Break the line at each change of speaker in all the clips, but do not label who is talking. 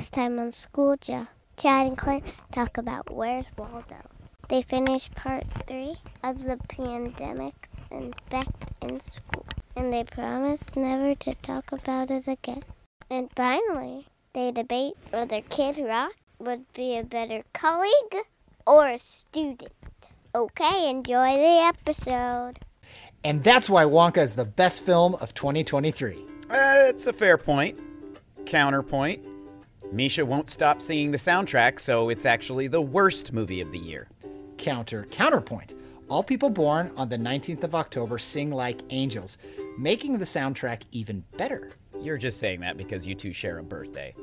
This time on Schooled Ya, Chad and Clint talk about Where's Waldo. They finished part three of the pandemic and back in school, and they promise never to talk about it again. And finally, they debate whether Kid Rock would be a better colleague or a student. Okay, enjoy the episode.
And that's why Wonka is the best film of 2023.
That's uh, a fair point. Counterpoint Misha won't stop singing the soundtrack, so it's actually the worst movie of the year.
Counter counterpoint. All people born on the 19th of October sing like angels, making the soundtrack even better.
You're just saying that because you two share a birthday.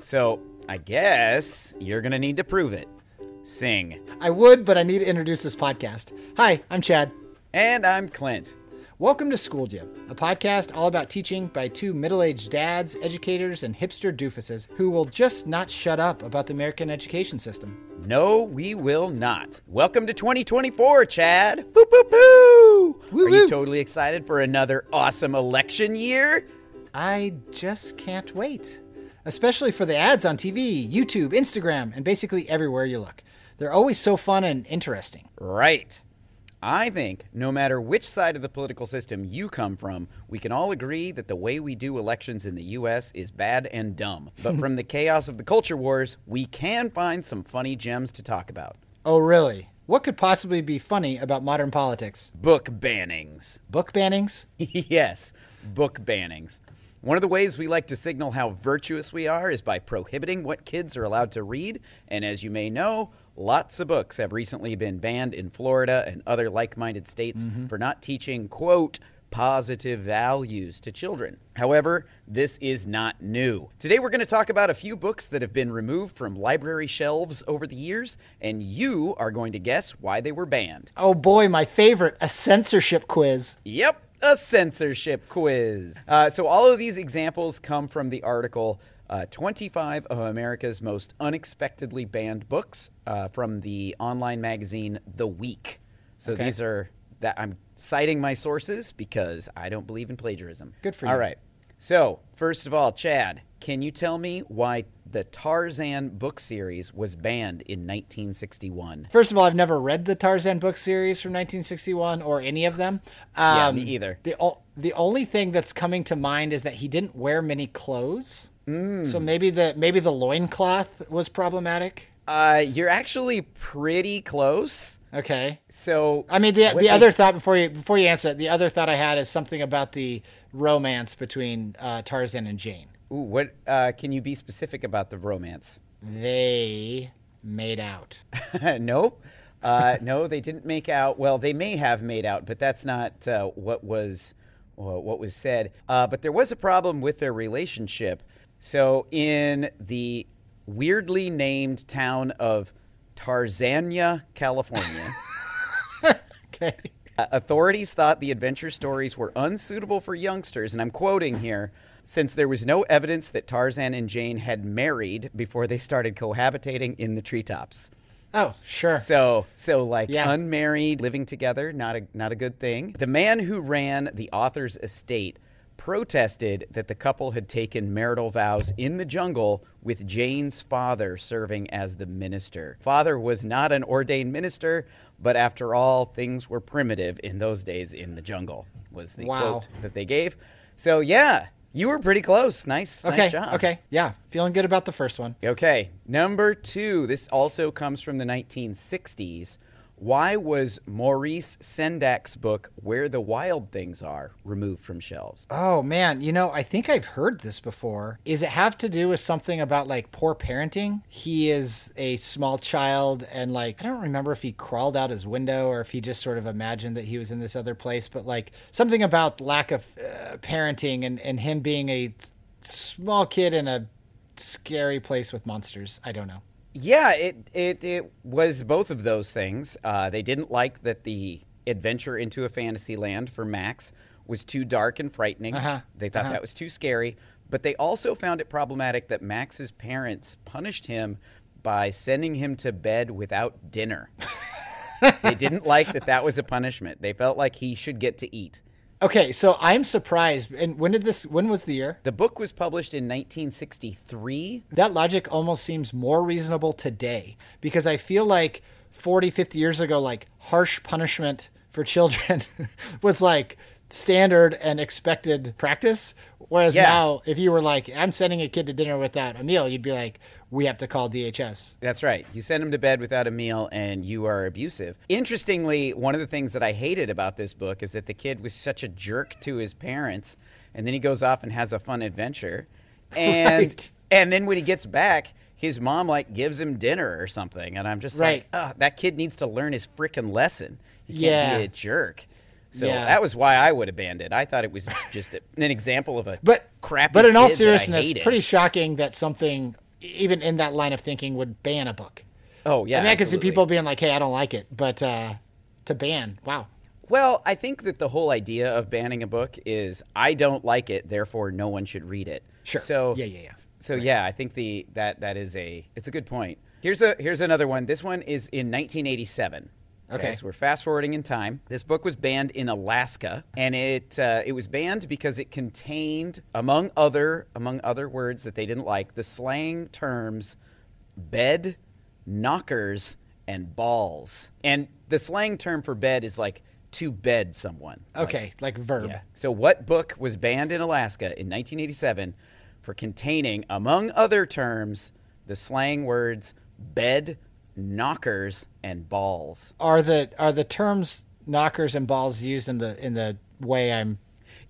So, I guess you're gonna need to prove it. Sing.
I would, but I need to introduce this podcast. Hi, I'm Chad.
And I'm Clint.
Welcome to Schooled Ya, a podcast all about teaching by two middle aged dads, educators, and hipster doofuses who will just not shut up about the American education system.
No, we will not. Welcome to 2024, Chad. Boo, boo, boo.
Woo,
Are you totally excited for another awesome election year?
I just can't wait. Especially for the ads on TV, YouTube, Instagram, and basically everywhere you look. They're always so fun and interesting.
Right. I think no matter which side of the political system you come from, we can all agree that the way we do elections in the U.S. is bad and dumb. But from the chaos of the culture wars, we can find some funny gems to talk about.
Oh, really? What could possibly be funny about modern politics?
Book bannings.
Book bannings?
yes, book bannings. One of the ways we like to signal how virtuous we are is by prohibiting what kids are allowed to read. And as you may know, lots of books have recently been banned in Florida and other like minded states for not teaching, quote, positive values to children. However, this is not new. Today we're going to talk about a few books that have been removed from library shelves over the years, and you are going to guess why they were banned.
Oh boy, my favorite, a censorship quiz.
Yep, a censorship quiz. Uh, so, all of these examples come from the article uh, 25 of America's Most Unexpectedly Banned Books uh, from the online magazine The Week. So,
Okay.
these are that I'm citing my sources because I don't believe in plagiarism.
Good for you.
All right. So, first of all, Chad, can you tell me why the Tarzan book series was banned in 1961?
First of all, I've never read the Tarzan book series from 1961 or any of them.
Yeah,
Um,
me either.
The, the only thing that's coming to mind is that he didn't wear many clothes.
Mm.
So maybe the maybe the loincloth was problematic.
Uh, you're actually pretty close.
Okay.
So
I mean, the, the
they-
other thought before you before you answer it, the other thought I had is something about the romance between uh, Tarzan and Jane.
Ooh, what uh, can you be specific about the romance?
They made out.
no, uh, no, they didn't make out. Well, they may have made out, but that's not uh, what was uh, what was said. Uh, but there was a problem with their relationship. So in the weirdly named town of Tarzana, California.
Okay.
Uh, authorities thought the adventure stories were unsuitable for youngsters, and I'm quoting here. Since there was no evidence that Tarzan and Jane had married before they started cohabitating in the treetops.
Oh, sure.
So, so like
Yeah.
unmarried, living together, not a not a good thing. The man who ran the author's estate protested that the couple had taken marital vows in the jungle with Jane's father serving as the minister. Father was not an ordained minister, but after all, things were primitive in those days in the jungle. Was the
Wow.
quote that they gave. So yeah, you were pretty close. Nice,
Okay.
nice job.
Okay. Yeah. Feeling good about the first one.
Okay, number two. This also comes from the 1960s. Why was Maurice Sendak's book "Where the Wild Things Are" removed from shelves?
Oh man, you know, I think I've heard this before. Is it have to do with something about like poor parenting? He is a small child and like I don't remember if he crawled out his window or if he just sort of imagined that he was in this other place, but like something about lack of uh, parenting and and him being a small kid in a scary place with monsters. I don't know.
Yeah, it it it was both of those things. Uh, they didn't like that the adventure into a fantasy land for Max was too dark and frightening.
Uh-huh,
They thought
uh-huh.
that was too scary. But they also found it problematic that Max's parents punished him by sending him to bed without dinner. they didn't like that that was a punishment. They felt like he should get to eat.
Okay, so I'm surprised. And when did this? When was the year?
The book was published in 1963.
That logic almost seems more reasonable today because I feel like 40, 50 years ago, like harsh punishment for children was like standard and expected practice. Whereas
Yeah.
now, if you were like, I'm sending a kid to dinner without a meal, you'd be like, we have to call DHS.
That's right. You send him to bed without a meal and you are abusive. Interestingly, one of the things that I hated about this book is that the kid was such a jerk to his parents and then he goes off and has a fun adventure. And
Right.
and then when he gets back, his mom like gives him dinner or something and I'm just
Right.
like, "Ugh, that kid needs to learn his freaking lesson. He can't be a jerk." So
Yeah.
that was why I would have banned it. I thought it was just a, an example of a
But
crappy
But in all
kid that I
seriousness, pretty shocking that something, even in that line of thinking, would ban a book.
Oh yeah.
I mean, I can see people being like, "Hey, I don't like it," but uh, to ban, wow.
Well, I think that the whole idea of banning a book is I don't like it, therefore no one should read it.
Sure.
So
Yeah, yeah, yeah.
So yeah, I think the that that is a it's a good point. Here's a here's another one. This one is in 1987.
Okay.
so we're fast forwarding in time. This book was banned in Alaska, and it uh, it was banned because it contained, among other among other words that they didn't like, the slang terms bed, knockers, and balls. And the slang term for bed is like to bed someone. Like,
Okay, like verb.
yeah. So, what book was banned in Alaska in 1987 for containing, among other terms, the slang words bed, knockers, and balls?
Are the are the terms knockers and balls used in the in the way I'm?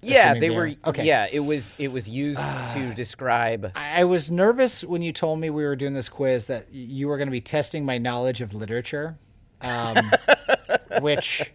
Yeah,
assuming
they were.
Okay.
Yeah, it was. It was used to describe.
I I was nervous when you told me we were doing this quiz that you were going to be testing my knowledge of literature, um, which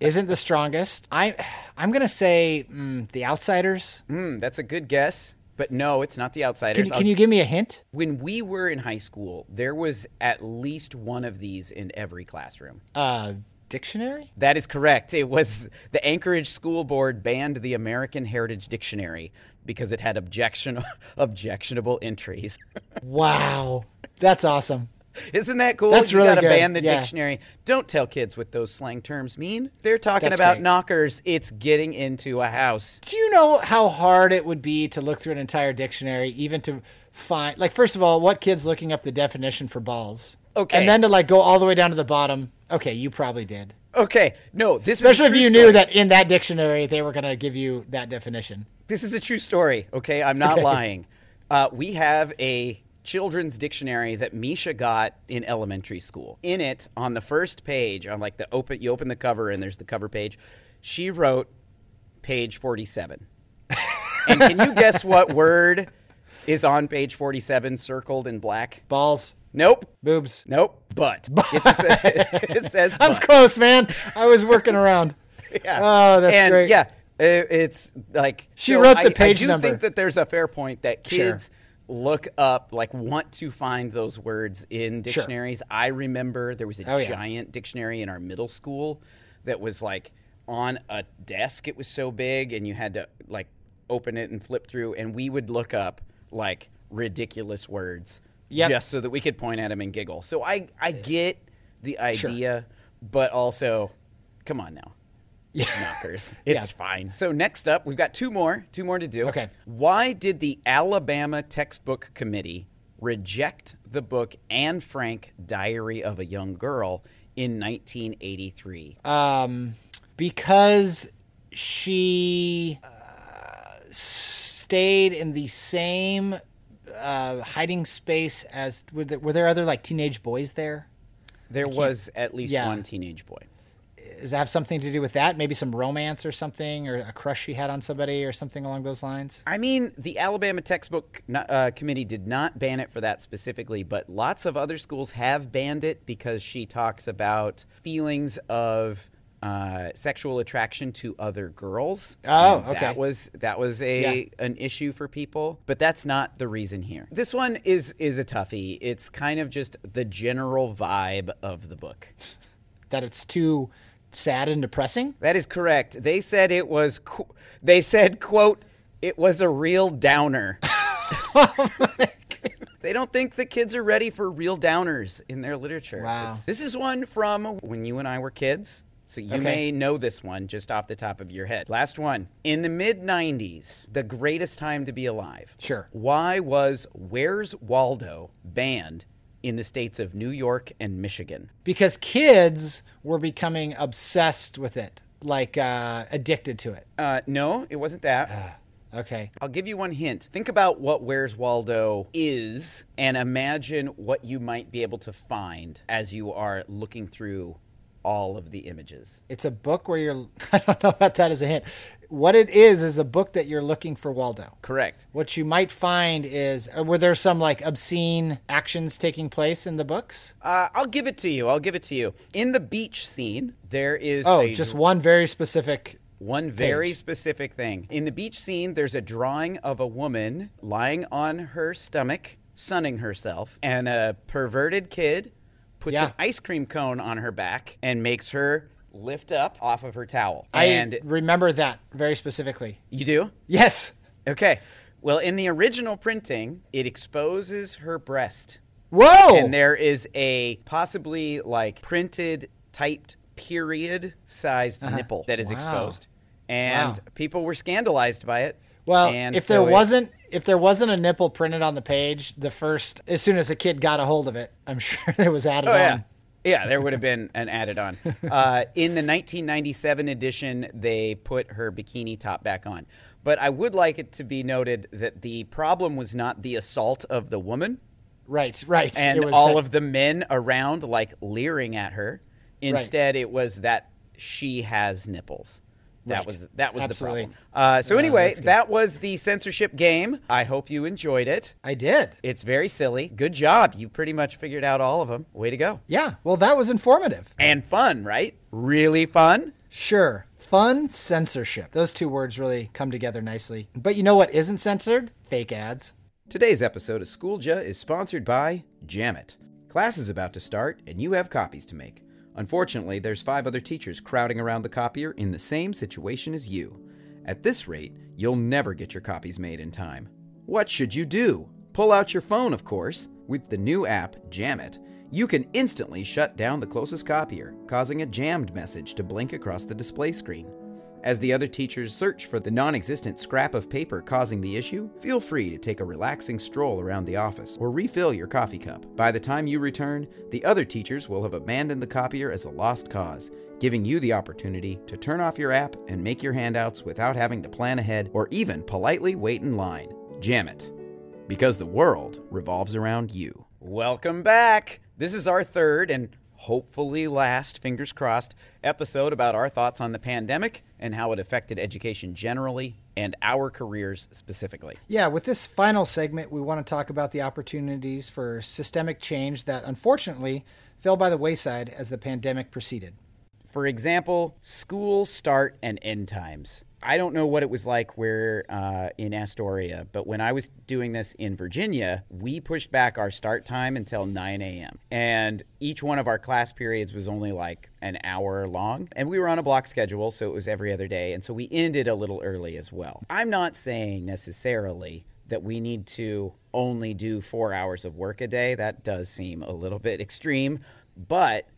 isn't the strongest. I I'm going to say mm, The Outsiders.
Hmm, that's a good guess, but no, it's not the Outsiders.
Can, can you give me a hint?
when we were in high school, there was at least one of these in every classroom.
Uh, dictionary?
That is correct. It was the Anchorage School Board banned the American Heritage Dictionary because it had objection objectionable entries.
Wow, that's awesome.
Isn't that cool?
That's
you
really
gotta
good.
ban the
Yeah.
dictionary. Don't tell kids what those slang terms mean. They're talking
That's
about
great.
knockers. It's getting into a house.
Do you know how hard it would be to look through an entire dictionary, even to find, like, first of all, what kid's looking up the definition for balls?
Okay.
And then to, like, go all the way down to the bottom. Okay, you probably did.
Okay, no, this
Especially if you
story.
knew that in that dictionary they were going to give you that definition.
This is a true story, okay? I'm not
Okay.
lying. Uh, we have a children's dictionary that Misha got in elementary school. In it, on the first page, on like the open, you open the cover and there's the cover page. She wrote page 47. and can you guess what word is on page 47 circled in black?
Balls,
Nope.
boobs.
Nope. But. It, says, it says
I was
but.
close, man. I was working around.
Yeah.
Oh, that's
and,
great.
Yeah, i- it's like
She
so
wrote the
I-
page
I do
number.
think that there's a fair point that
Sure.
Look up, like, want to find those words in
Sure.
dictionaries. I remember there was a
Oh, yeah.
giant dictionary in our middle school that was like on a desk. It was so big, and you had to like open it and flip through, and we would look up like ridiculous words
Yep.
just so that we could point at them and giggle. So I I get the
Sure.
idea, but also, come on now knockers. It's
Yeah.
fine. So next up, we've got two more, two more to do.
Okay.
Why did the Alabama Textbook Committee reject the book Anne Frank Diary of a Young Girl in 1983?
Um, because she uh, stayed in the same uh, hiding space as were there, were there other like teenage boys there?
There was at least
yeah.
one teenage boy.
Does that have something to do with that? Maybe some romance or something, or a crush she had on somebody, or something along those lines.
I mean, the Alabama Textbook uh, Committee did not ban it for that specifically, but lots of other schools have banned it because she talks about feelings of uh, sexual attraction to other girls.
Oh, okay.
That was that was a
Yeah.
an issue for people, but that's not the reason here. This one is is a toughie. It's kind of just the general vibe of the book.
That it's too sad and depressing.
That is correct. They said it was. Qu- they said, "quote It was a real downer." Oh they don't think the kids are ready for real downers in their literature.
Wow.
It's- this is one from when you and I were kids. So you
Okay.
may know this one just off the top of your head. Last one. In the mid 90s, the greatest time to be alive.
Sure.
Why was Where's Waldo banned in the states of New York and Michigan?
Because kids were becoming obsessed with it, like uh, addicted to it.
Uh, no, it wasn't that.
Okay.
I'll give you one hint. Think about what Where's Waldo is and imagine what you might be able to find as you are looking through all of the images.
It's a book where you're. I don't know about that as a hint. What it is is a book that you're looking for Waldo.
Correct.
What you might find is uh, were there some like obscene actions taking place in the books?
Uh, I'll give it to you. I'll give it to you. In the beach scene, there is
Oh,
a
just one very specific.
One very
Page.
specific thing. In the beach scene, there's a drawing of a woman lying on her stomach, sunning herself, and a perverted kid puts
Yeah.
an ice cream cone on her back and makes her lift up off of her towel.
I
and
remember that very specifically.
you do?
Yes.
Okay. Well, in the original printing, it exposes her breast.
Whoa.
And there is a possibly like printed, typed, period sized nipple that is
Uh-huh. Wow.
exposed. And
Wow.
people were scandalized by it.
Well,
And
if
so
there
it-
wasn't if there wasn't a nipple printed on the page, the first as soon as a kid got a hold of it, I'm sure it was added
Oh,
on.
yeah. Yeah, there would have been an added on. Uh, in the 1997 edition, they put her bikini top back on. But I would like it to be noted that the problem was not the assault of the woman
Right, right.
and
It was
all
that-
of the men around like leering at her. Instead, it was that she has nipples. That
Right.
was that was
Absolutely.
the problem. Uh, so
Uh,
anyway, that was the censorship game. I hope you enjoyed it.
I did.
It's very silly. Good job. You pretty much figured out all of them. Way to go.
Yeah. Well, that was informative.
And fun, right? Really fun.
Sure. Fun censorship. Those two words really come together nicely. But you know what isn't censored? Fake ads.
Today's episode of Schooled Ya is sponsored by Jamit. Class is about to start, and you have copies to make. Unfortunately, there's five other teachers crowding around the copier in the same situation as you. At this rate, you'll never get your copies made in time. What should you do? Pull out your phone, of course. With the new app, Jamit, you can instantly shut down the closest copier, causing a jammed message to blink across the display screen. As the other teachers search for the non existent scrap of paper causing the issue, feel free to take a relaxing stroll around the office or refill your coffee cup. By the time you return, the other teachers will have abandoned the copier as a lost cause, giving you the opportunity to turn off your app and make your handouts without having to plan ahead or even politely wait in line. Jam it. Because the world revolves around you. Welcome back. This is our third and hopefully last, fingers crossed, episode about our thoughts on the pandemic and how it affected education generally and our careers specifically.
Yeah, with this final segment, we want to talk about the opportunities for systemic change that unfortunately fell by the wayside as the pandemic proceeded.
For example, school start and end times. I don't know what it was like where uh, in Astoria, but when I was doing this in Virginia, we pushed back our start time until 9 a.m. And each one of our class periods was only like an hour long. And we were on a block schedule, so it was every other day. And so we ended a little early as well. I'm not saying necessarily that we need to only do four hours of work a day. That does seem a little bit extreme. But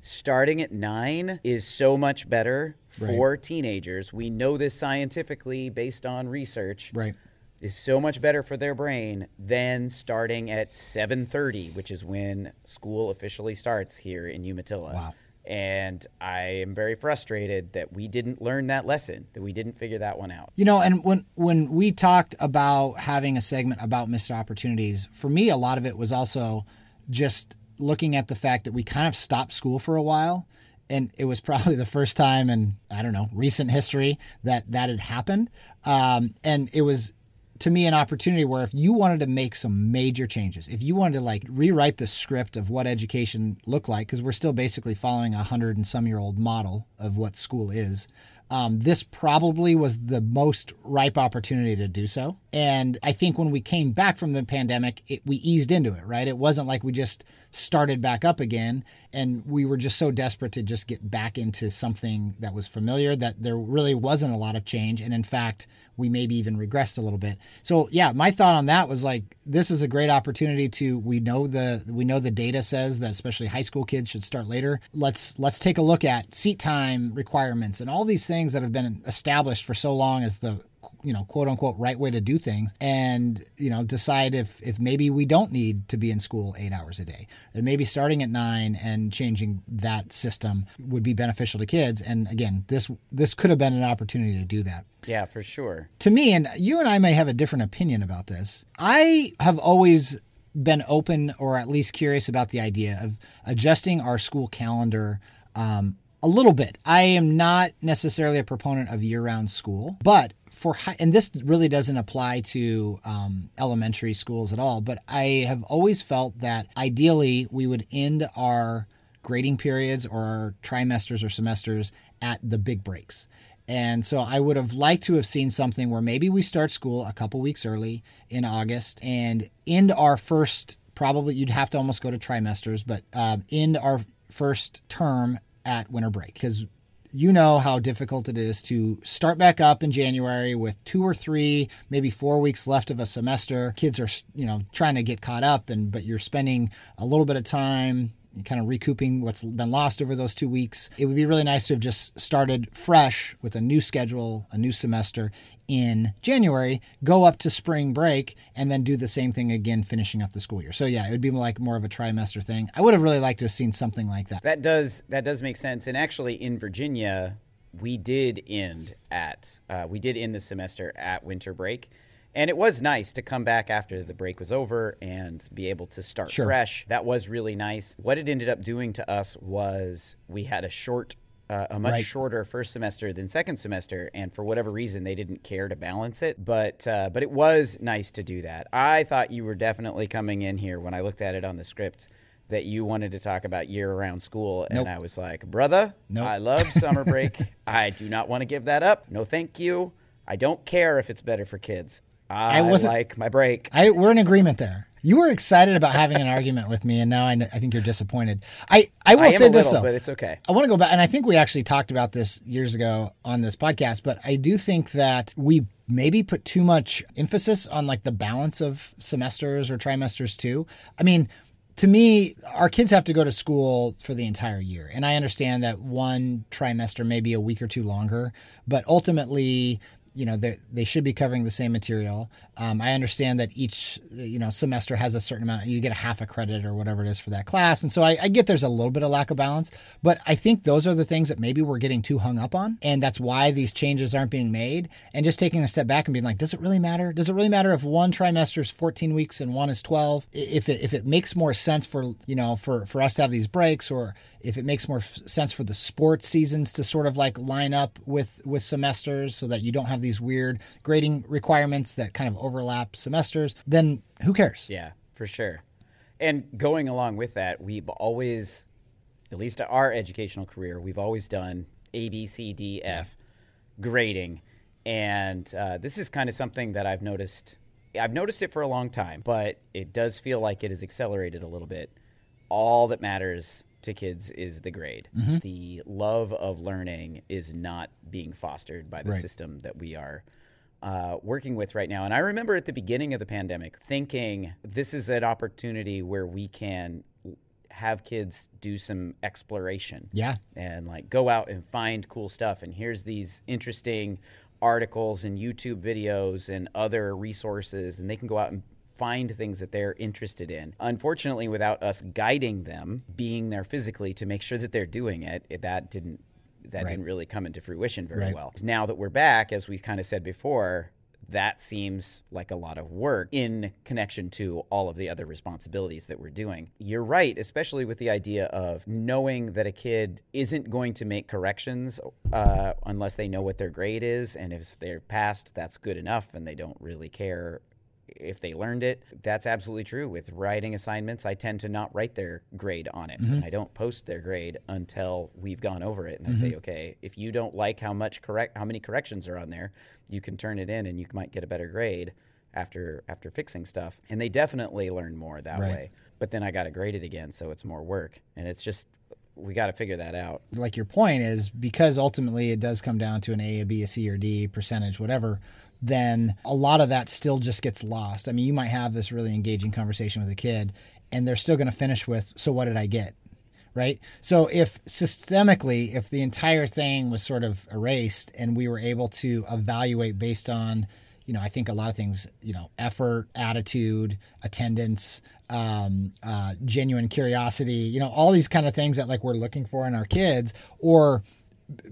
starting at nine is so much better for teenagers. We know this scientifically based on research.
Right.
Is so much better for their brain than starting at 7:30, which is when school officially starts here in Umatilla.
Wow.
And I am very frustrated that we didn't learn that lesson, that we didn't figure that one out.
You know, and when when we talked about having a segment about missed opportunities, for me a lot of it was also just looking at the fact that we kind of stopped school for a while and it was probably the first time in I don't know, recent history that that had happened. Um, and it was to me an opportunity where if you wanted to make some major changes, if you wanted to like rewrite the script of what education looked like, because we're still basically following a hundred and some year old model of what school is,
um, this probably was the most ripe opportunity to do so. And I think when we came back from the pandemic, it, we eased into it, right? It wasn't like we just started back up again and we were just so desperate to just get back into something that was familiar that there really wasn't a lot of change. And in fact, we maybe even regressed a little bit. So yeah, my thought on that was like this is a great opportunity to we know the we know the data says that especially high school kids should start later. Let's let's take a look at seat time requirements and all these things that have been established for so long as the you know quote unquote right way to do things and you know decide if if maybe we don't need to be in school eight hours a day and maybe starting at nine and changing that system would be beneficial to kids and again this this could have been an opportunity to do that
Yeah, for sure.
to me, and you and I may have a different opinion about this, I have always been open or at least curious about the idea of adjusting our school calendar um, a little bit. I am not necessarily a proponent of year round school, but for high, and this really doesn't apply to um, elementary schools at all, but I have always felt that ideally we would end our grading periods or our trimesters or semesters at the big breaks. And so I would have liked to have seen something where maybe we start school a couple weeks early in August and end our first, probably you'd have to almost go to trimesters, but um, end our first term at winter break because you know how difficult it is to start back up in January with two or three, maybe four weeks left of a semester. Kids are, you know, trying to get caught up, and but you're spending a little bit of time kind of recouping what's been lost over those two weeks. It would be really nice to have just started fresh with a new schedule, a new semester in January, go up to spring break, and then do the same thing again, finishing up the school year. So yeah, it would be like more of a trimester thing. I would have really liked to have seen something like that.
That does that does make sense. And actually, in Virginia, we did end at uh, we did end the semester at winter break, and it was nice to come back after the break was over and be able to start
Sure.
fresh. That was really nice. What it ended up doing to us was we had a short. Uh, a much
Right.
shorter first semester than second semester, and for whatever reason, they didn't care to balance it. But uh, but it was nice to do that. I thought you were definitely coming in here when I looked at it on the script that you wanted to talk about year-round school, and
Nope.
I was like, brother,
Nope.
I love summer break. I do not want to give that up. No, thank you. I don't care if it's better for kids. I,
wasn't-
like my break.
I we're in agreement there. You were excited about having an argument with me, and now I, I think you're disappointed. I I will
I
say
a
this
little,
though.
but it's okay.
I want to go back, and I think we actually talked about this years ago on this podcast, but I do think that we maybe put too much emphasis on like the balance of semesters or trimesters too. I mean, to me, our kids have to go to school for the entire year. And I understand that one trimester may be a week or two longer, but ultimately, you know, they should be covering the same material. Um, I understand that each you know semester has a certain amount. You get a half a credit or whatever it is for that class, and so I, I get there's a little bit of lack of balance. But I think those are the things that maybe we're getting too hung up on, and that's why these changes aren't being made. And just taking a step back and being like, does it really matter? Does it really matter if one trimester is 14 weeks and one is 12? If it if it makes more sense for you know for for us to have these breaks, or if it makes more sense for the sports seasons to sort of like line up with with semesters so that you don't have these weird grading requirements that kind of overlap semesters, then who cares?
Yeah, for sure. And going along with that, we've always, at least our educational career, we've always done A, B, C, D, F grading. And uh, this is kind of something that I've noticed. I've noticed it for a long time, but it does feel like it has accelerated a little bit. All that matters to kids is the grade. The love of learning is not being fostered by the
Right.
system that we are uh, working with right now. And I remember at the beginning of the pandemic thinking this is an opportunity where we can have kids do some exploration
Yeah.
and like go out and find cool stuff. And here's these interesting articles and YouTube videos and other resources, and they can go out and find things that they're interested in. Unfortunately, without us guiding them, being there physically to make sure that they're doing it, it- that didn't that
Right.
didn't really come into fruition very
Right.
well. Now that we're back, as we kind of said before, that seems like a lot of work in connection to all of the other responsibilities that we're doing. You're right, especially with the idea of knowing that a kid isn't going to make corrections uh, unless they know what their grade is, and if they're passed, that's good enough, and they don't really care if they learned it. That's absolutely true. With writing assignments, I tend to not write their grade on it.
Mm-hmm.
I don't post their grade until we've gone over it. And I say, okay, if you don't like how much correct, how many corrections are on there, you can turn it in and you might get a better grade after after fixing stuff. And they definitely learn more that
Right.
way. But then I got to grade it again, so it's more work. And it's just we got to figure that out.
like your point is because ultimately it does come down to an A, a B, a C, or D percentage, whatever. Then a lot of that still just gets lost. I mean, you might have this really engaging conversation with a kid, and they're still going to finish with, "So what did I get?" Right. So if systemically, if the entire thing was sort of erased, and we were able to evaluate based on you know, I think a lot of things, you know, effort, attitude, attendance, um, uh, genuine curiosity, you know, all these kind of things that like we're looking for in our kids, or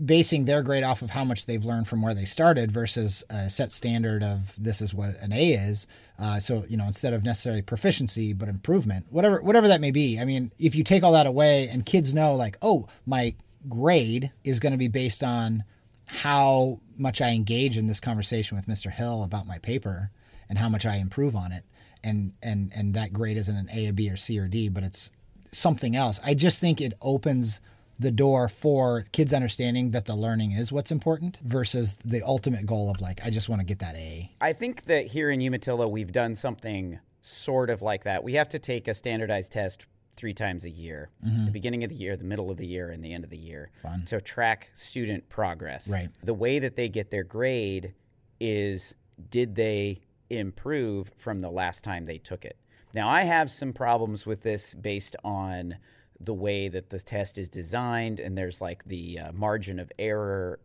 basing their grade off of how much they've learned from where they started versus a set standard of this is what an A is. Uh, so you know, instead of necessarily proficiency, but improvement, whatever whatever that may be. I mean, if you take all that away and kids know like, oh, my grade is going to be based on how much I engage in this conversation with Mr. Hill about my paper and how much I improve on it. And and and that grade isn't an A, a B, or C or D, but it's something else. I just think it opens the door for kids understanding that the learning is what's important versus the ultimate goal of like I just want to get that A.
I think that here in Umatilla, we've done something sort of like that. We have to take a standardized test three times a year mm-hmm. the beginning of the year, the middle of the year, and the end of the year
Fun.
to track student progress.
Right.
The way that they get their grade is did they improve from the last time they took it? Now, I have some problems with this based on the way that the test is designed, and there's like the uh, margin of error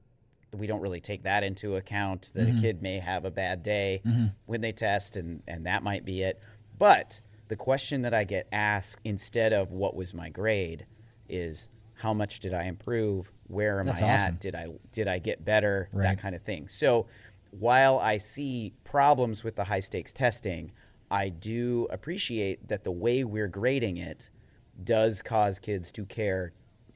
we don't really take that into account that a kid may have a bad day when they test and and that might be it. But the question that i get asked instead of what was my grade is how much did i improve? Where am
That's
i
awesome.
at did i did i get better?
Right.
that kind of thing. So while i see problems with the high stakes testing i do appreciate that the way we're grading it does cause kids to care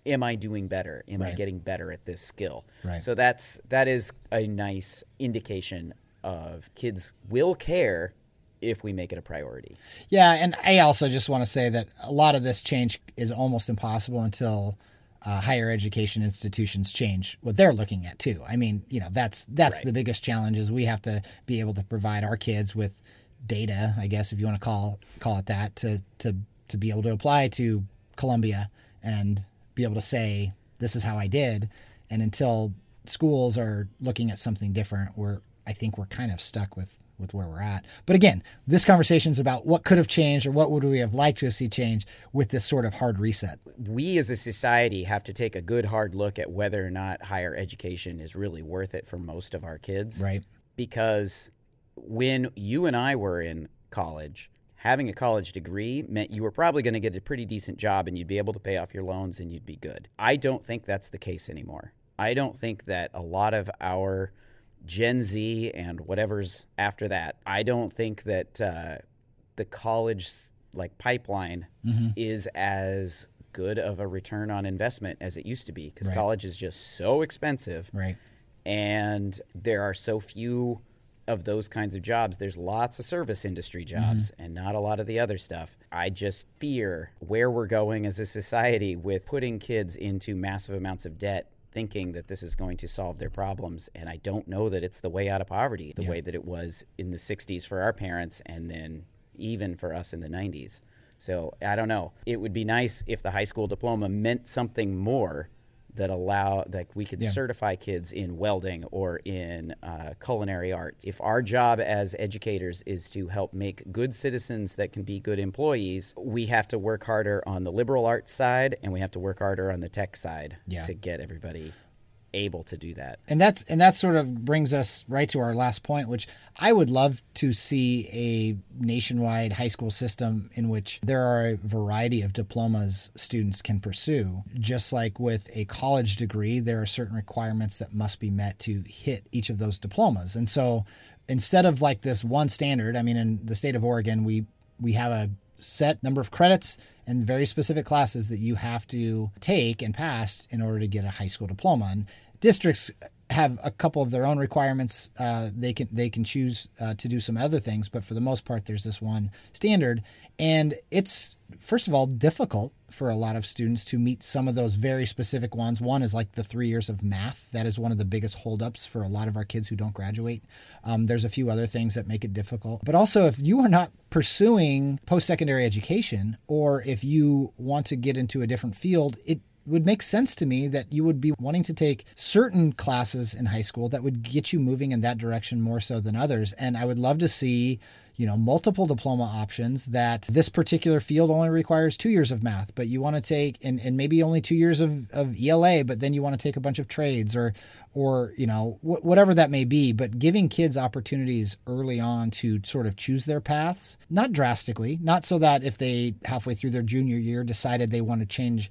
am i doing better am i getting better at this skill
Right.
so that's that is a nice indication of kids will care if we make it a priority.
Yeah, and I also just want to say that a lot of this change is almost impossible until uh, higher education institutions change what they're looking at too. I mean, you know, that's that's
Right.
the biggest challenge is we have to be able to provide our kids with data, I guess if you want to call call it that, to to to be able to apply to Columbia and be able to say this is how I did. And until schools are looking at something different, we're I think we're kind of stuck with with where we're at. But again, this conversation is about what could have changed or what would we have liked to see change with this sort of hard reset.
We as a society have to take a good hard look at whether or not higher education is really worth it for most of our kids.
Right.
Because when you and I were in college, having a college degree meant you were probably going to get a pretty decent job and you'd be able to pay off your loans and you'd be good. I don't think that's the case anymore. I don't think that a lot of our Gen Z and whatever's after that, I don't think that uh, the college like pipeline is as good of a return on investment as it used to be because
Right.
college is just so expensive
Right.
and there are so few of those kinds of jobs. There's lots of service industry jobs mm-hmm. and not a lot of the other stuff. I just fear where we're going as a society with putting kids into massive amounts of debt thinking that this is going to solve their problems and I don't know that it's the way out of poverty the way that it was in the 60s for our parents and then even for us in the 90s. So, I don't know. It would be nice if the high school diploma meant something more that allow that we could
Yeah.
certify kids in welding or in uh, culinary arts. If our job as educators is to help make good citizens that can be good employees, we have to work harder on the liberal arts side and we have to work harder on the tech side
Yeah.
to get everybody able to do that.
and that's and that sort of brings us right to our last point which i would love to see a nationwide high school system in which there are a variety of diplomas students can pursue just like with a college degree there are certain requirements that must be met to hit each of those diplomas and so instead of like this one standard i mean in the state of oregon we we have a set number of credits and very specific classes that you have to take and pass in order to get a high school diploma. And districts have a couple of their own requirements. Uh, they can they can choose uh, to do some other things, but for the most part, there's this one standard, and it's first of all difficult for a lot of students to meet some of those very specific ones. One is like the three years of math. That is one of the biggest holdups for a lot of our kids who don't graduate. Um, there's a few other things that make it difficult, but also if you are not pursuing post secondary education or if you want to get into a different field, it would make sense to me that you would be wanting to take certain classes in high school that would get you moving in that direction more so than others. And I would love to see you know multiple diploma options that this particular field only requires two years of math but you want to take and, and maybe only two years of, of ela but then you want to take a bunch of trades or or you know wh- whatever that may be but giving kids opportunities early on to sort of choose their paths not drastically not so that if they halfway through their junior year decided they want to change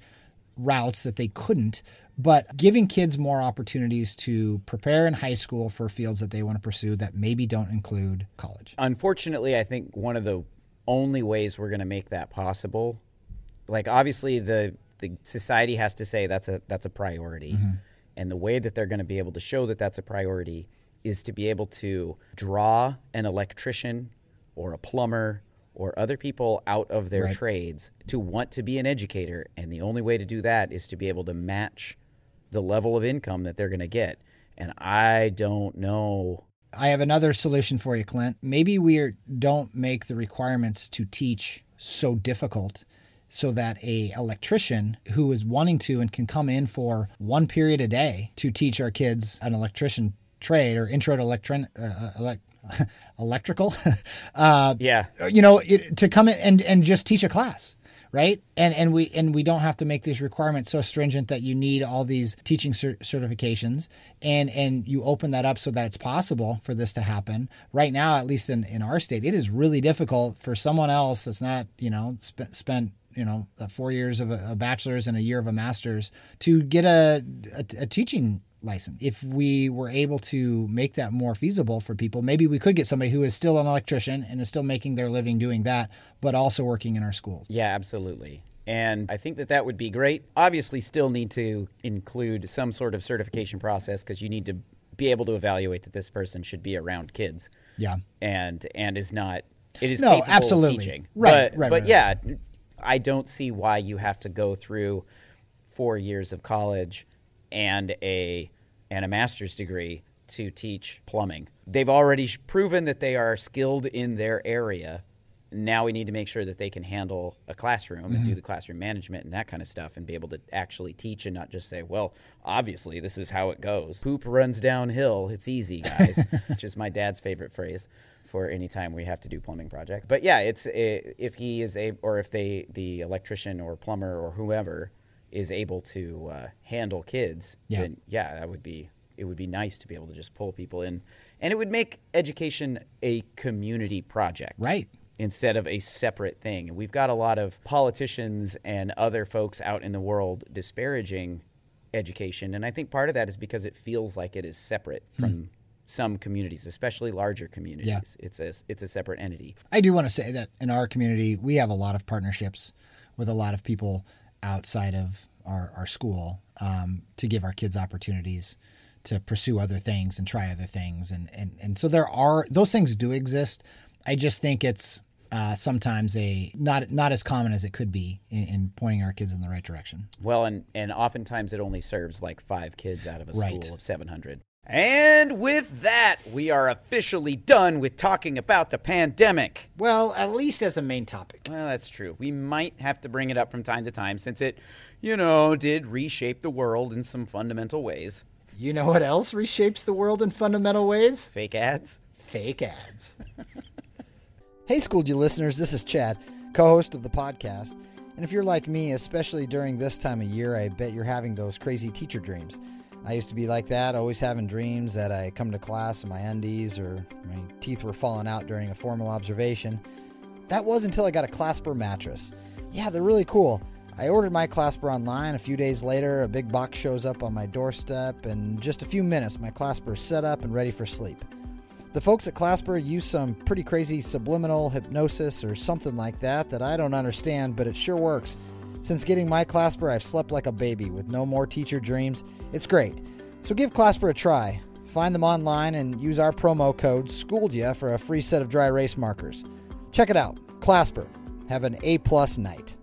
routes that they couldn't, but giving kids more opportunities to prepare in high school for fields that they want to pursue that maybe don't include college.
Unfortunately, I think one of the only ways we're going to make that possible, like obviously the the society has to say that's a that's a priority, mm-hmm. and the way that they're going to be able to show that that's a priority is to be able to draw an electrician or a plumber or other people out of their right. trades to want to be an educator. And the only way to do that is to be able to match the level of income that they're going to get. And I don't know.
I have another solution for you, Clint. Maybe we don't make the requirements to teach so difficult so that a electrician who is wanting to and can come in for one period a day to teach our kids an electrician trade or intro to electron, uh, uh electrical.
uh, yeah,
you know, it, to come in and and just teach a class right? And and we and we don't have to make these requirements so stringent that you need all these teaching cer- certifications. And and you open that up so that it's possible for this to happen. Right now at least in in our state it is really difficult for someone else that's not you know spent spent you know four years of a, a bachelor's and a year of a master's to get a, a, a teaching license. If we were able to make that more feasible for people, maybe we could get somebody who is still an electrician and is still making their living doing that, but also working in our schools.
Yeah, absolutely. And I think that that would be great. Obviously, still need to include some sort of certification process because you need to be able to evaluate that this person should be around kids.
Yeah.
And and is not it is
no absolutely
teaching.
right
but,
right
but
right,
yeah I don't see why you have to go through four years of college and a and a master's degree to teach plumbing. They've already proven that they are skilled in their area. Now we need to make sure that they can handle a classroom mm-hmm. and do mm-hmm. the classroom management and that kind of stuff and be able to actually teach and not just say, well, obviously this is how it goes. Poop runs downhill. It's easy, guys, which is my dad's favorite phrase for any time we have to do plumbing projects. But yeah, it's if he is a or if they the electrician or plumber or whoever is able to uh, handle kids, yeah. then yeah, that would be it would be nice to be able to just pull people in, and it would make education a community project,
right?
Instead of a separate thing. And we've got a lot of politicians and other folks out in the world disparaging education, and I think part of that is because it feels like it is separate hmm. from. Some communities, especially larger communities, yeah. it's a it's a separate entity.
I do want to say that in our community, we have a lot of partnerships with a lot of people outside of our, our school um, to give our kids opportunities to pursue other things and try other things. And, and and so there are those things do exist. I just think it's uh, sometimes a not not as common as it could be in, in, pointing our kids in the right direction.
Well and and oftentimes it only serves like five kids out of a
right.
school of 700 and with that, we are officially done with talking about the pandemic.
Well, at least as a main topic.
Well, that's true. We might have to bring it up from time to time since it, you know, did reshape the world in some fundamental ways.
You know what else reshapes the world in fundamental ways?
Fake ads.
Fake ads.
hey, Schooled Ya listeners, this is Chad, co host of the podcast. And if you're like me, especially during this time of year, I bet you're having those crazy teacher dreams. I used to be like that, always having dreams that I come to class in my undies or my teeth were falling out during a formal observation. That was until I got a Clasper mattress. Yeah, they're really cool. I ordered my Clasper online. A few days later, a big box shows up on my doorstep, and in just a few minutes, my Clasper is set up and ready for sleep. The folks at Clasper use some pretty crazy subliminal hypnosis or something like that that I don't understand, but it sure works. Since getting my Clasper, I've slept like a baby with no more teacher dreams. It's great.
So give Clasper a try. Find them online and use our promo code SCHOOLEDYA for a free set of dry erase markers. Check it out. Clasper. Have an A plus night.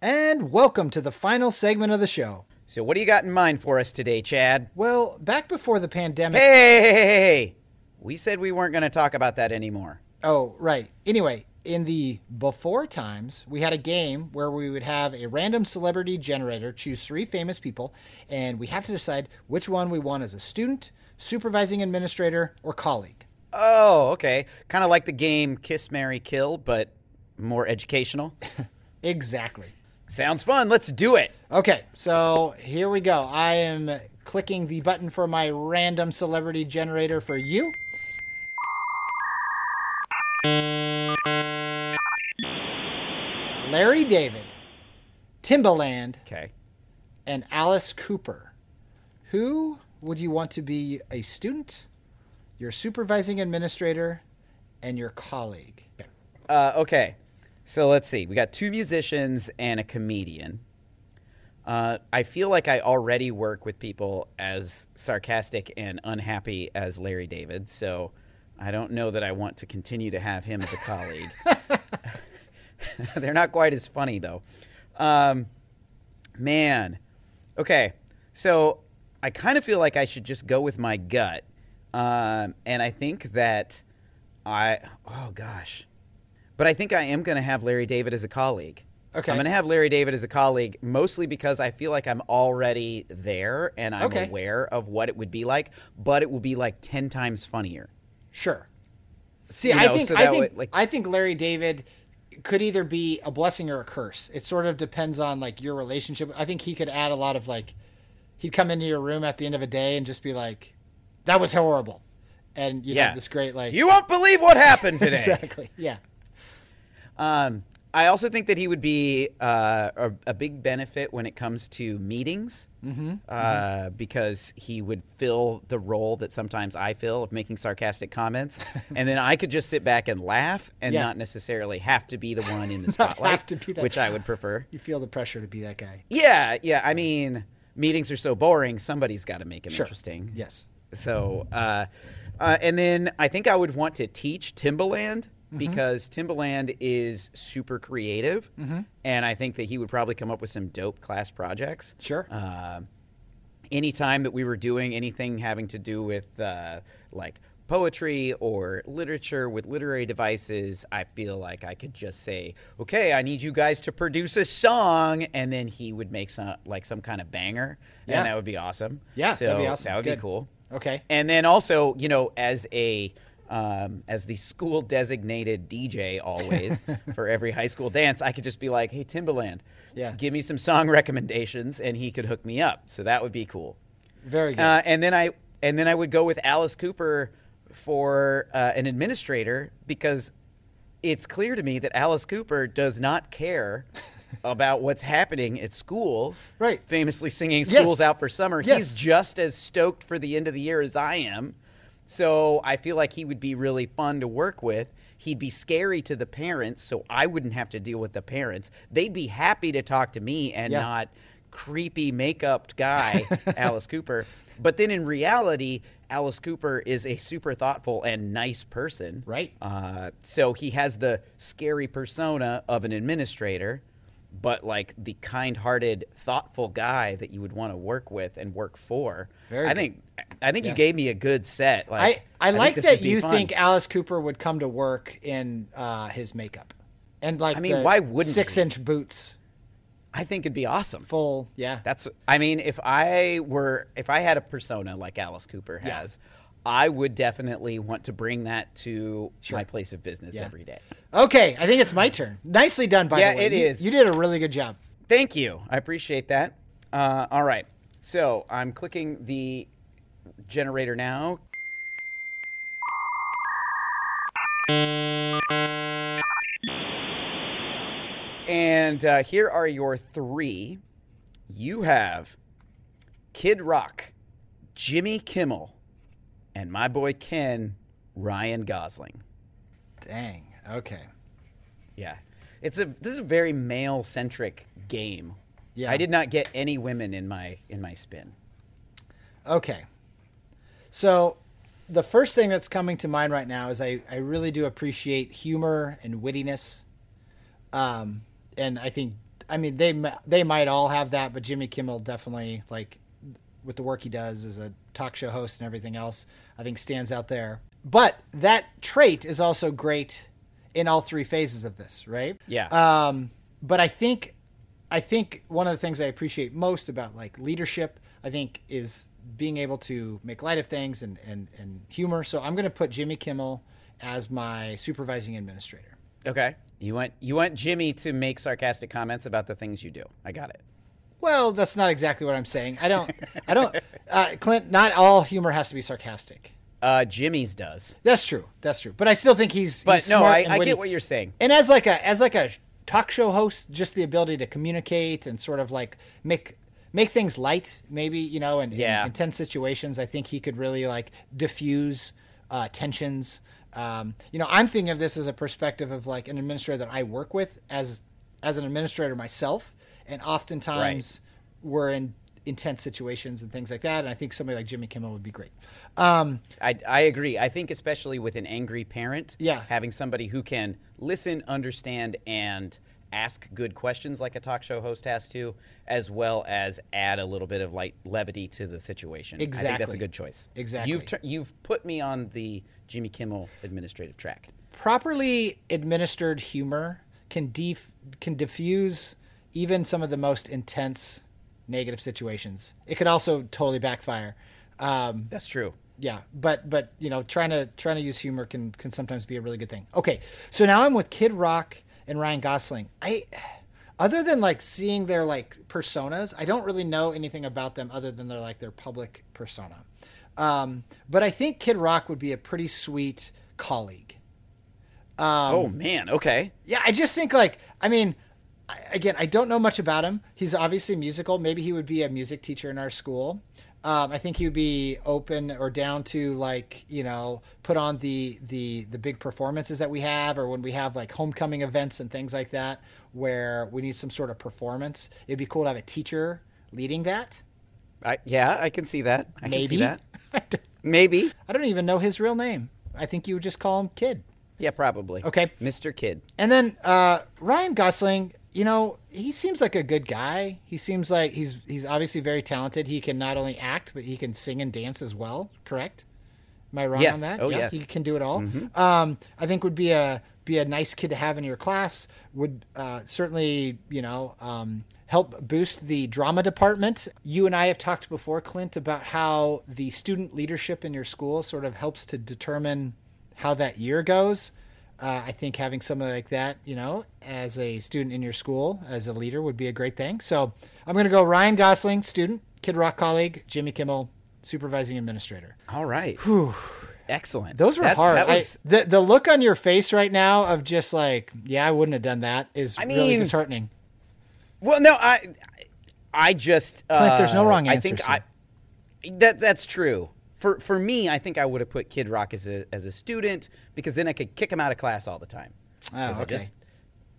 And welcome to the final segment of the show.
So, what do you got in mind for us today, Chad?
Well, back before the pandemic.
Hey, hey, hey, hey, hey. we said we weren't going to talk about that anymore.
Oh, right. Anyway, in the before times, we had a game where we would have a random celebrity generator choose three famous people, and we have to decide which one we want as a student, supervising administrator, or colleague.
Oh, okay. Kind of like the game Kiss, Marry, Kill, but more educational.
Exactly.
Sounds fun. Let's do it.
Okay, so here we go. I am clicking the button for my random celebrity generator for you. Larry David, Timbaland,
Okay.
and Alice Cooper. Who would you want to be a student, your supervising administrator, and your colleague?
Uh, okay. So let's see. We got two musicians and a comedian. Uh, I feel like I already work with people as sarcastic and unhappy as Larry David, so I don't know that I want to continue to have him as a colleague. They're not quite as funny, though. Um, man. Okay. So I kind of feel like I should just go with my gut. Um, and I think that I, oh gosh. But I think I am going to have Larry David as a colleague.
Okay.
I'm going to have Larry David as a colleague mostly because I feel like I'm already there and I'm
Okay.
aware of what it would be like, but it will be like 10 times funnier.
Sure. See,
You
I
know,
think
so
I think
would, like-
I think Larry David could either be a blessing or a curse. It sort of depends on like your relationship. I think he could add a lot of like he'd come into your room at the end of a day and just be like, "That was horrible," and you'd
Yeah.
have this great like
You won't believe what happened today.
exactly yeah
Um, I also think that he would be uh, a, a big benefit when it comes to meetings, mm-hmm. Uh, because he would fill the role that sometimes I fill of making sarcastic comments, and then I could just sit back and laugh and
Yeah.
not necessarily have to be the one in the spotlight,
have to be that-
which I would prefer.
you feel the pressure to be that guy.
Yeah, yeah. I mean, meetings are so boring. Somebody's got to make them
Sure.
interesting.
Yes.
So, uh, uh, and then I think I would want to teach Timbaland
Mm-hmm.
because Timbaland is super creative, and I think that he would probably come up with some dope class projects.
Sure.
Uh, anytime that we were doing anything having to do with uh, like poetry or literature with literary devices, I feel like I could just say, "Okay, I need you guys to produce a song," and then he would make some like some kind of banger,
Yeah.
and that would be awesome.
Yeah,
so
that'd be awesome.
That would
Good.
be cool.
Okay.
And then also, you know, as a um, as the school designated DJ always for every high school dance, I could just be like, "Hey, Timbaland,
Yeah.
give me some song recommendations," and he could hook me up. So that would be cool.
Very good.
Uh, and then I and then I would go with Alice Cooper for uh, an administrator because it's clear to me that Alice Cooper does not care about what's happening at school.
Right.
Famously singing
Yes.
"Schools Out for Summer."
Yes.
He's just as stoked for the end of the year as I am. So I feel like he would be really fun to work with. He'd be scary to the parents, so I wouldn't have to deal with the parents. They'd be happy to talk to me and
Yeah.
not creepy makeup guy, Alice Cooper. But then in reality, Alice Cooper is a super thoughtful and nice person.
Right.
Uh, so he has the scary persona of an administrator, but like the kind-hearted, thoughtful guy that you would want to work with and work for.
Very
I
good.
think I think
Yeah.
you gave me a good set. Like,
I, I
think
like that you
fun.
think Alice Cooper would come to work in uh, his makeup. And like
I mean, why wouldn't
six
he?
inch boots,
I think it'd be awesome.
full yeah.
That's I mean, if I were if I had a persona like Alice Cooper
Yeah.
has, I would definitely want to bring that to
Sure.
my place of business
Yeah.
every day.
Okay, I think it's my turn. Nicely done, by
Yeah,
the way.
it
You-
is.
You did a really good job.
Thank you. I appreciate that. Uh, all right. So I'm clicking the generator now. And uh, here are your three. You have Kid Rock, Jimmy Kimmel, and my boy Ken, Ryan Gosling.
Dang. Okay.
Yeah. It's a this is a very male centric game.
Yeah.
I did not get any women in my in my spin.
Okay. So the first thing that's coming to mind right now is I, I really do appreciate humor and wittiness. Um, and I think, I mean, they, they might all have that, but Jimmy Kimmel definitely, like, with the work he does as a talk show host and everything else, I think stands out there. But that trait is also great in all three phases of this, right?
Yeah.
Um, but I think, I think one of the things I appreciate most about like leadership, I think, is being able to make light of things and and, and humor. So I'm going to put Jimmy Kimmel as my supervising administrator.
Okay. You want you want Jimmy to make sarcastic comments about the things you do. I got it.
Well, that's not exactly what I'm saying. I don't, I don't, uh, Clint. Not all humor has to be sarcastic.
Uh, Jimmy's does.
That's true. That's true. But I still think he's.
But
he's
no,
smart
I, I get what you're saying.
and as like a as like a talk show host just the ability to communicate and sort of like make make things light maybe you know in,
Yeah.
in intense situations i think he could really like diffuse uh, tensions um, you know i'm thinking of this as a perspective of like an administrator that i work with as as an administrator myself and oftentimes we're in intense situations and things like that and i think somebody like jimmy kimmel would be great um,
I, I agree. I think especially with an angry parent,
Yeah.
having somebody who can listen, understand, and ask good questions like a talk show host has to, as well as add a little bit of light levity to the situation. I think that's a good choice.
Exactly.
You've tur- you've put me on the Jimmy Kimmel administrative track.
properly administered humor can def- can diffuse even some of the most intense negative situations. It could also totally backfire. Um,
That's true.
yeah, but but you know, trying to trying to use humor can can sometimes be a really good thing. Okay, so now I'm with Kid Rock and Ryan Gosling. I other than like seeing their like personas, I don't really know anything about them other than their like their public persona. Um, but I think Kid Rock would be a pretty sweet colleague. Um,
oh man. Okay.
yeah, I just think like I mean, I, again, I don't know much about him. He's obviously musical. Maybe he would be a music teacher in our school. Um, I think he would be open or down to like you know put on the the the big performances that we have, or when we have like homecoming events and things like that, where we need some sort of performance. It'd be cool to have a teacher leading that.
I, yeah, I can see that. I
Maybe.
can see that. Maybe.
I don't even know his real name. I think you would just call him Kid.
Yeah, probably.
Okay.
Mr. Kid.
And then uh, Ryan Gosling, you know, he seems like a good guy. He seems like he's he's obviously very talented. He can not only act, but he can sing and dance as well. Correct? Am I wrong
Yes.
on that?
Oh,
yeah,
yes.
he can do it all. Um, I think would be a be a nice kid to have in your class. Would uh, certainly you know um, help boost the drama department. You and I have talked before, Clint, about how the student leadership in your school sort of helps to determine how that year goes. Uh, I think having somebody like that, you know, as a student in your school, as a leader, would be a great thing. So I'm going to go Ryan Gosling, student, Kid Rock colleague, Jimmy Kimmel, supervising administrator.
All right. Excellent.
Those were
That-
hard.
that was-
I, the the look on your face right now of just like, yeah, I wouldn't have done that is
I
really
mean-
disheartening.
Well, no, I, I just.
Clint, there's no
uh,
wrong
I
answers
think I, that that's true. For for me, I think I would have put Kid Rock as a as a student because then I could kick him out of class all the time.
Oh, okay.
just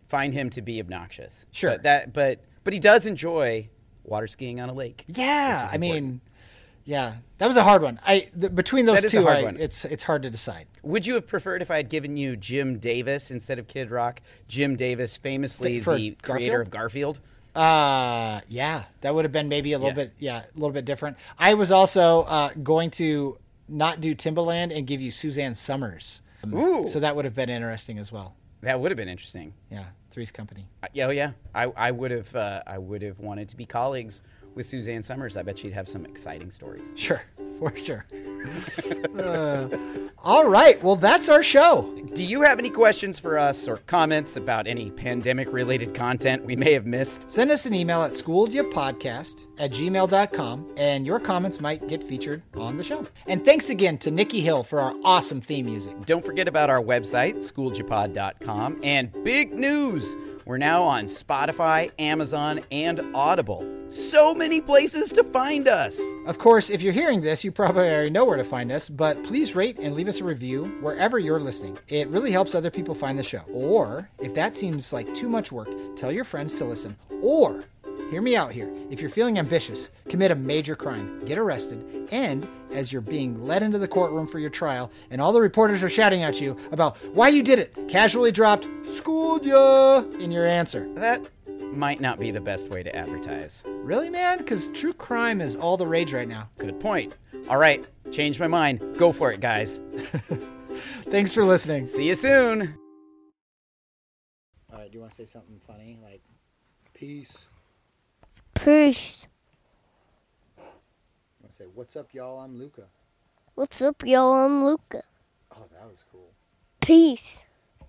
find him to be obnoxious.
Sure.
But that, but but he does enjoy water skiing on a lake.
Yeah, I mean, yeah, that was a hard one. I the, between those two, I, it's it's hard to decide.
Would you have preferred if I had given you Jim Davis instead of Kid Rock? Jim Davis, famously
for
the creator of Garfield.
Uh, yeah, that would have been maybe a little
Yeah.
bit, yeah, a little bit different. I was also uh, going to not do Timbaland and give you Suzanne Somers.
Ooh.
So that would have been interesting as well.
That would have been interesting.
Yeah, Three's Company.
Uh, Yeah, oh yeah. I, I would have uh, I would have wanted to be colleagues with Suzanne Somers. I bet she'd have some exciting stories.
Sure, for sure. Uh, all right, well, that's our show.
Do you have any questions for us or comments about any pandemic related content we may have missed?
Send us an email at schooledyapodcast at gmail.com, and your comments might get featured on the show. And thanks again to Nikki Hill for our awesome theme music.
Don't forget about our website, schooledyapod.com. And big news! We're now on Spotify, Amazon, and Audible. So many places to find us.
Of course, if you're hearing this, you probably already know where to find us, but please rate and leave us a review wherever you're listening. It really helps other people find the show. Or, if that seems like too much work, tell your friends to listen. Or, hear me out here. If you're feeling ambitious, commit a major crime, get arrested, and as you're being led into the courtroom for your trial, and all the reporters are shouting at you about why you did it, casually dropped, schooled ya in your answer.
That might not be the best way to advertise.
Really, man? Because true crime is all the rage right now.
Good point. All right, change my mind. Go for it, guys.
Thanks for listening.
See you soon.
All right, do you want to say something funny? Like, peace.
Peace.
You want to say, what's up, y'all? I'm Luca.
What's up, y'all? I'm Luca.
Oh, that was cool.
Peace.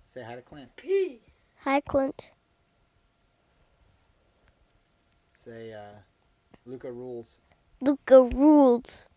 Say hi to Clint. Peace.
Hi, Clint.
Say, uh, Luca rules.
Luca rules.